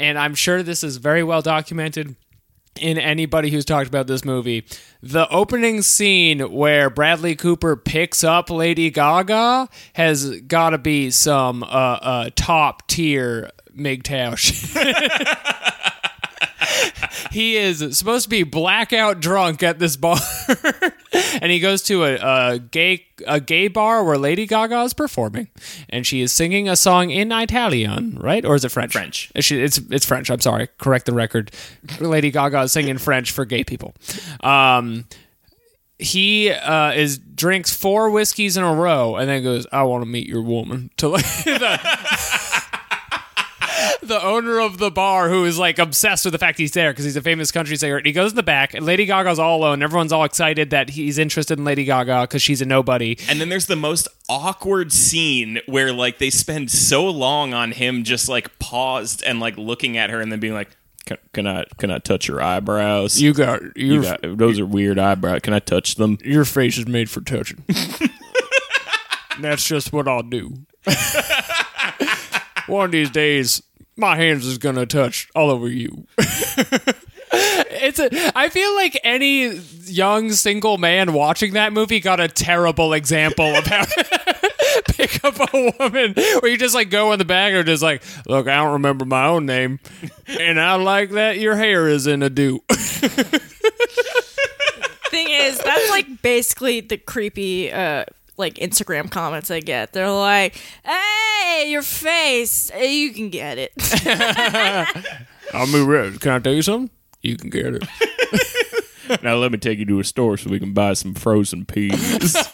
and I'm sure this is very well documented in anybody who's talked about this movie. The opening scene where Bradley Cooper picks up Lady Gaga has got to be some uh, uh, top tier MGTOW shit. he is supposed to be blackout drunk at this bar, and he goes to a, a gay a gay bar where Lady Gaga is performing, and she is singing a song in Italian, right? Or is it French? French. It's it's, French. I'm sorry. Correct the record. Lady Gaga is singing French for gay people. Um, he uh, is drinks four whiskeys in a row and then goes, "I want to meet your woman." To like the, the owner of the bar who is like obsessed with the fact he's there because he's a famous country singer. And he goes in the back, and Lady Gaga's all alone. Everyone's all excited that he's interested in Lady Gaga because she's a nobody. And then there's the most awkward scene where like they spend so long on him just like paused and like looking at her and then being like, "Can, can I can I touch your eyebrows? You got You got- those are weird eyebrows. Can I touch them?" your face is made for touching. That's just what I'll do. One of these days, my hands is gonna touch all over you. it's a. I feel like any young single man watching that movie got a terrible example of how. Pick up a woman where you just like go in the bag and just like, look, I don't remember my own name, and I like that your hair is in a do. Thing is, that's like basically the creepy uh like Instagram comments I get. They're like, "Hey, your face, eh, you can get it." I'll move red. Can I tell you something? You can get it. Now let me take you to a store so we can buy some frozen peas.